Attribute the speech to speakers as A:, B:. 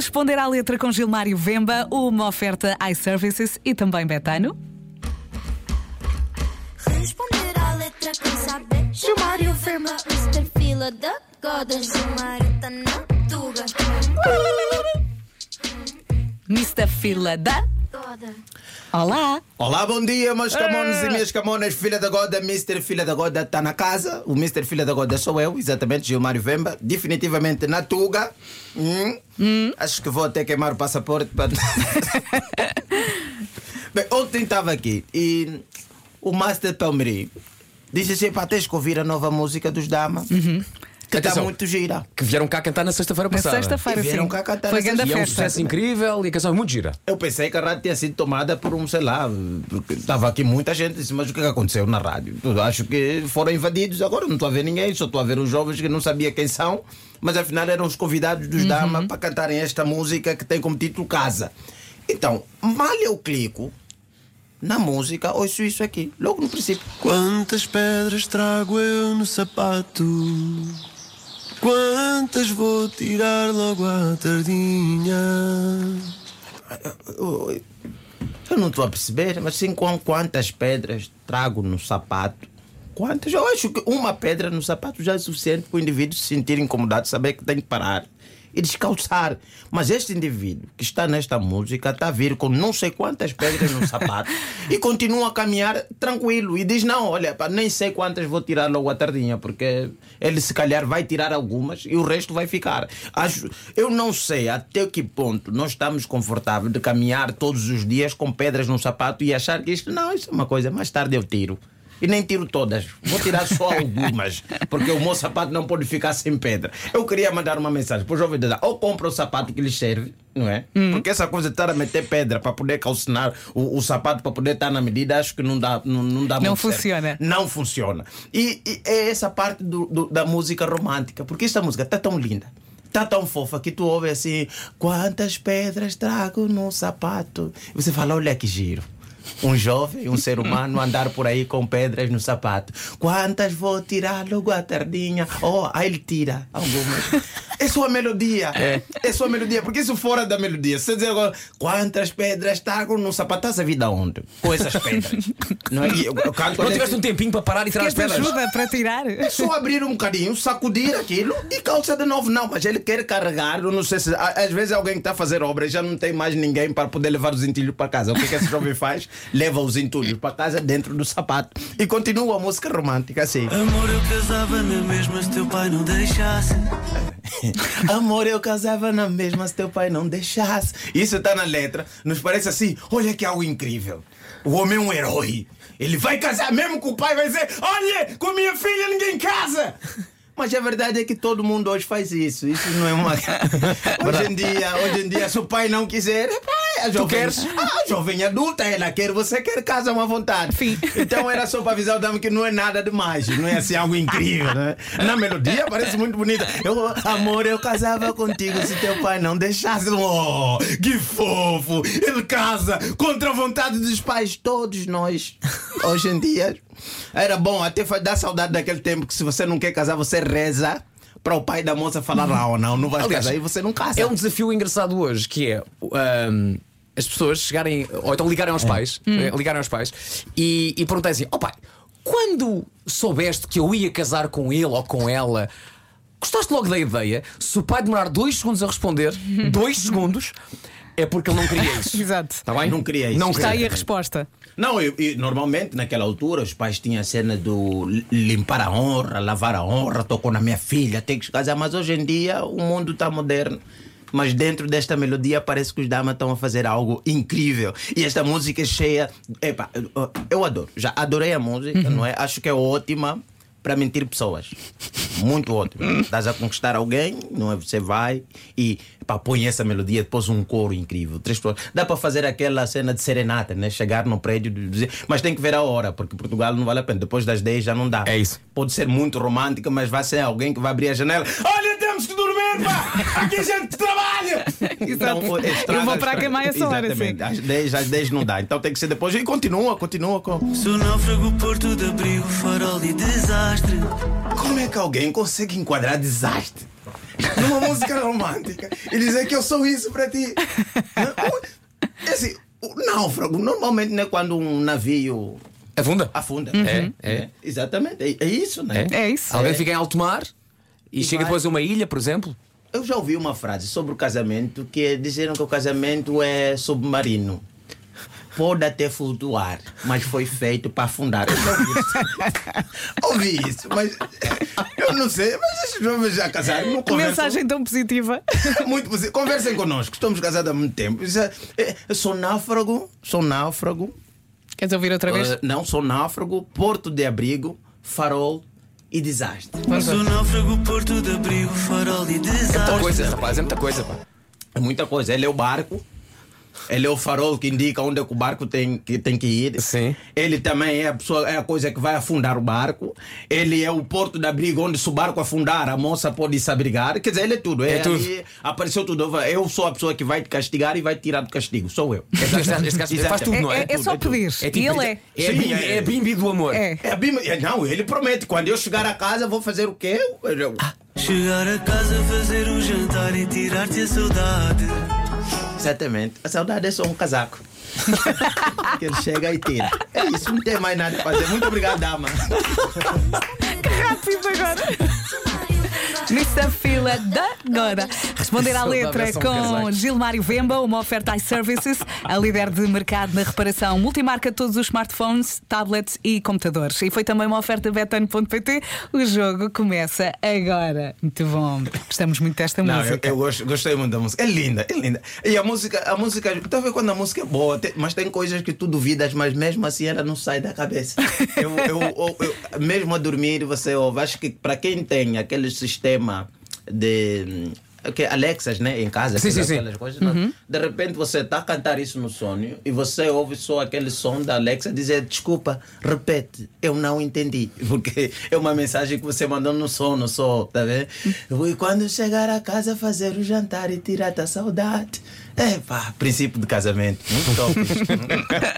A: Responder à letra com Gilmário Vemba, uma oferta iServices e também Betano.
B: Responder à letra quem saber. Gilmário Vemba, Mr. Fila da Goda. Gilmário tá na tuga.
A: Mr. Fila da.
B: Goda.
A: Olá!
C: Olá, bom dia, meus camones
A: Ah.
C: e minhas camonas. Filha da Goda, Mr. Filha da Goda está na casa. O Mr. Filha da Goda sou eu, exatamente, Gilmário Vemba. Definitivamente na Tuga. Hum. Acho que vou até queimar o passaporte. Para... Bem, ontem estava aqui e o Master Palmeri disse assim: pá, tens que ouvir a nova música dos Dama. Que está muito gira.
D: Que vieram cá cantar na sexta-feira
A: Na
D: passada.
A: sexta-feira,
C: E vieram
A: sim.
C: cá cantar
A: Foi grande
D: E é um
A: festa.
D: sucesso incrível e a canção é muito gira.
C: Eu pensei que a rádio tinha sido tomada por um, sei lá, porque estava aqui muita gente, disse, mas o que é que aconteceu na rádio? Eu acho que foram invadidos, agora não estou a ver ninguém, só estou a ver os jovens que não sabia quem são, mas afinal eram os convidados dos Dama para cantarem esta música que tem como título Casa. Então, mal eu clico na música, ouço isso aqui, logo no princípio.
E: Quantas pedras trago eu no sapato? Quantas vou tirar logo à tardinha?
C: Eu, eu não estou a perceber, mas sim com quantas pedras trago no sapato. Quantas? Eu acho que uma pedra no sapato já é suficiente para o indivíduo se sentir incomodado, saber que tem que parar e descalçar. Mas este indivíduo que está nesta música está a vir com não sei quantas pedras no sapato e continua a caminhar tranquilo e diz: Não, olha, pá, nem sei quantas vou tirar logo à tardinha, porque ele se calhar vai tirar algumas e o resto vai ficar. Acho, eu não sei até que ponto nós estamos confortáveis de caminhar todos os dias com pedras no sapato e achar que isto, não, isso é uma coisa, mais tarde eu tiro. E nem tiro todas, vou tirar só algumas, porque o meu sapato não pode ficar sem pedra. Eu queria mandar uma mensagem para jovens de idade, ou compra o sapato que lhes serve, não é? Porque essa coisa de estar a meter pedra para poder calcinar o, o sapato para poder estar na medida, acho que não dá, não, não dá
A: Não
C: muito certo.
A: funciona.
C: Não funciona. E, e é essa parte do- do- da música romântica, porque esta música está tão linda. Está tão fofa que tu ouve assim, quantas pedras trago no sapato. E você fala, olha que giro. Um jovem, um ser humano andar por aí com pedras no sapato. Quantas vou tirar logo à tardinha? Oh, aí ele tira algumas. É sua melodia. É. sua melodia. Porque isso fora da melodia. Se você dizer agora, quantas pedras trago no sapato, estás a vida onde? Com essas pedras. Não, é? Eu, eu canto
D: Não tiveste um tempinho para parar e tirar as
A: Queres
D: pedras?
A: ajuda para tirar?
C: é só abrir um bocadinho, sacudir aquilo e calça de novo. Não, mas ele quer carregar. Eu não sei se. Às vezes alguém que está a fazer obra e já não tem mais ninguém para poder levar os entulhos para casa. O que, que esse jovem faz? Leva os entulhos para casa dentro do sapato. E continua a música romântica assim.
E: Amor, eu casava na mesma se teu pai não deixasse.
C: Amor, eu casava na mesma se teu pai não deixasse. Isso está na letra. Nos parece assim: olha que algo incrível. O homem é um herói. Ele vai casar mesmo com o pai, vai dizer: olha, com minha filha ninguém casa. Mas a verdade é que todo mundo hoje faz isso. Isso não é uma. hoje em dia, hoje em dia, se o pai não quiser, pai, a jovem,
D: queres?
C: Ah, a jovem adulta, ela quer, você quer, casa à vontade.
A: Sim.
C: Então era só para avisar o dama que não é nada demais, não é assim algo incrível, né? Na melodia parece muito bonita. Eu, amor, eu casava contigo se teu pai não deixasse. Oh, que fofo! Ele casa contra a vontade dos pais, todos nós. Hoje em dia era bom, até foi dar saudade daquele tempo que se você não quer casar, você reza. Para o pai da moça falar, não, não, não vai casar e você não casa.
D: É um desafio engraçado hoje que é ahm, as pessoas chegarem, ou então ligarem aos pais, eh, ligarem aos pais e, e perguntarem assim: ó pai, quando soubeste que eu ia casar com ele ou com ela, gostaste logo da ideia? Se o pai demorar dois segundos a responder, dois segundos, é porque ele não queria isso.
A: Exato.
D: Está bem?
C: Não queria isso.
D: Não
A: Está aí a resposta.
C: Não, e, e normalmente naquela altura os pais tinham a cena do li- limpar a honra, lavar a honra, tocou na minha filha, tem que se casar. Mas hoje em dia o mundo está moderno. Mas dentro desta melodia parece que os damas estão a fazer algo incrível. E esta música é cheia. Epa, eu- eu adoro. Já adorei a música, não é? Acho que é ótima para mentir pessoas. Muito ótimo. Estás a conquistar alguém, não é? Você vai e pá, põe essa melodia, depois um coro incrível. Três pessoas. Dá para fazer aquela cena de serenata, né? Chegar no prédio e dizer. Mas tem que ver a hora, porque Portugal não vale a pena. Depois das 10 já não dá.
D: É isso.
C: Pode ser muito romântica, mas vai ser alguém que vai abrir a janela. Olha, pá! Aqui a gente trabalha!
A: Exato.
C: Então, estraga-
A: Eu vou para a cama essa hora,
C: Exatamente. Às 10, às 10 não dá. Então tem que ser depois. E continua, continua com.
E: Sou náufrago, porto de abrigo, farol e desastre.
C: Como é que alguém consegue enquadrar desastre numa música romântica e dizer que eu sou isso para ti. É assim, o náufrago, normalmente não é quando um navio
D: Afunda?
C: afunda.
D: É, é.
C: Exatamente, é, é isso, né?
A: É isso.
D: Alguém fica em alto mar e,
C: E
D: chega
C: vai.
D: depois a uma ilha, por exemplo.
C: Eu já ouvi uma frase sobre o casamento que disseram que o casamento é submarino. Pode até flutuar, mas foi feito para afundar. Eu já ouvi isso. ouvi isso, mas eu não sei. Mas esses jovens já casaram, não
A: Que
C: conversam.
A: mensagem tão positiva.
C: Muito positivo. Conversem connosco, estamos casados há muito tempo. É- é- Eu sou náufrago, sou náufrago.
A: Queres ouvir outra vez?
C: eh, não, sou náufrago, porto de abrigo, farol e desastre.
E: Sou náufrago, porto de abrigo, farol e
D: Muita
E: desastre.
D: coisa, rapaz, é muita coisa. Pá.
C: É muita coisa. Ele é o barco. Ele é o farol que indica onde é que o barco tem que, tem que ir.
D: Sim.
C: Ele também é a, pessoa, é a coisa que vai afundar o barco. Ele é o porto de abrigo onde se o barco afundar, a moça pode se abrigar. Quer dizer, ele é tudo. É,
D: É tudo.
C: ali, apareceu tudo. Eu sou a pessoa que vai te castigar e vai te tirar do castigo. Sou eu.
D: Este gajo faz tudo, não é?
A: É, é só
C: tudo, é
A: pedir.
D: É tipo-
A: e ele é.
D: É, bimbi,
C: é.
D: é bimbi do amor.
A: É.
C: É a Bíblia- é, Não, ele promete. Quando eu chegar a casa, vou fazer o quê? Eu-
E: Chegar a casa, fazer um jantar e tirar-te a saudade.
C: Exatamente. A saudade é só um casaco. que ele chega e tira. É isso, não tem mais nada a fazer. Muito obrigado, dama.
A: Fila da agora. Responder à letra com. Gilmário Vemba, uma oferta iServices, a líder de mercado na reparação multimarca de todos os smartphones, tablets e computadores. E foi também uma oferta betano.pt. O jogo começa agora. Muito bom. Gostamos muito desta
C: Não, eu,
A: música.
C: eu gosto- gostei muito da música. É linda, é linda. E a música, a música, tá vendo quando a música é boa, tem- mas tem coisas que tu duvidas, mas mesmo assim ela não sai da cabeça. Eu, eu- eu- eu- mesmo a dormir, você ouve. Acho que para quem tem aquele sistema de. Que Alexas, né, em casa,
D: Sim, sim,
C: aquelas-
D: sim.
C: coisas, não? de repente você está a cantar isso no sonho e você ouve só aquele som da Alexa dizer desculpa, repete, eu não entendi, porque é uma mensagem que você mandou no sono só, tá vendo? E quando chegar a casa fazer o jantar e tirar a saudade. É pá, princípio de casamento, muito top.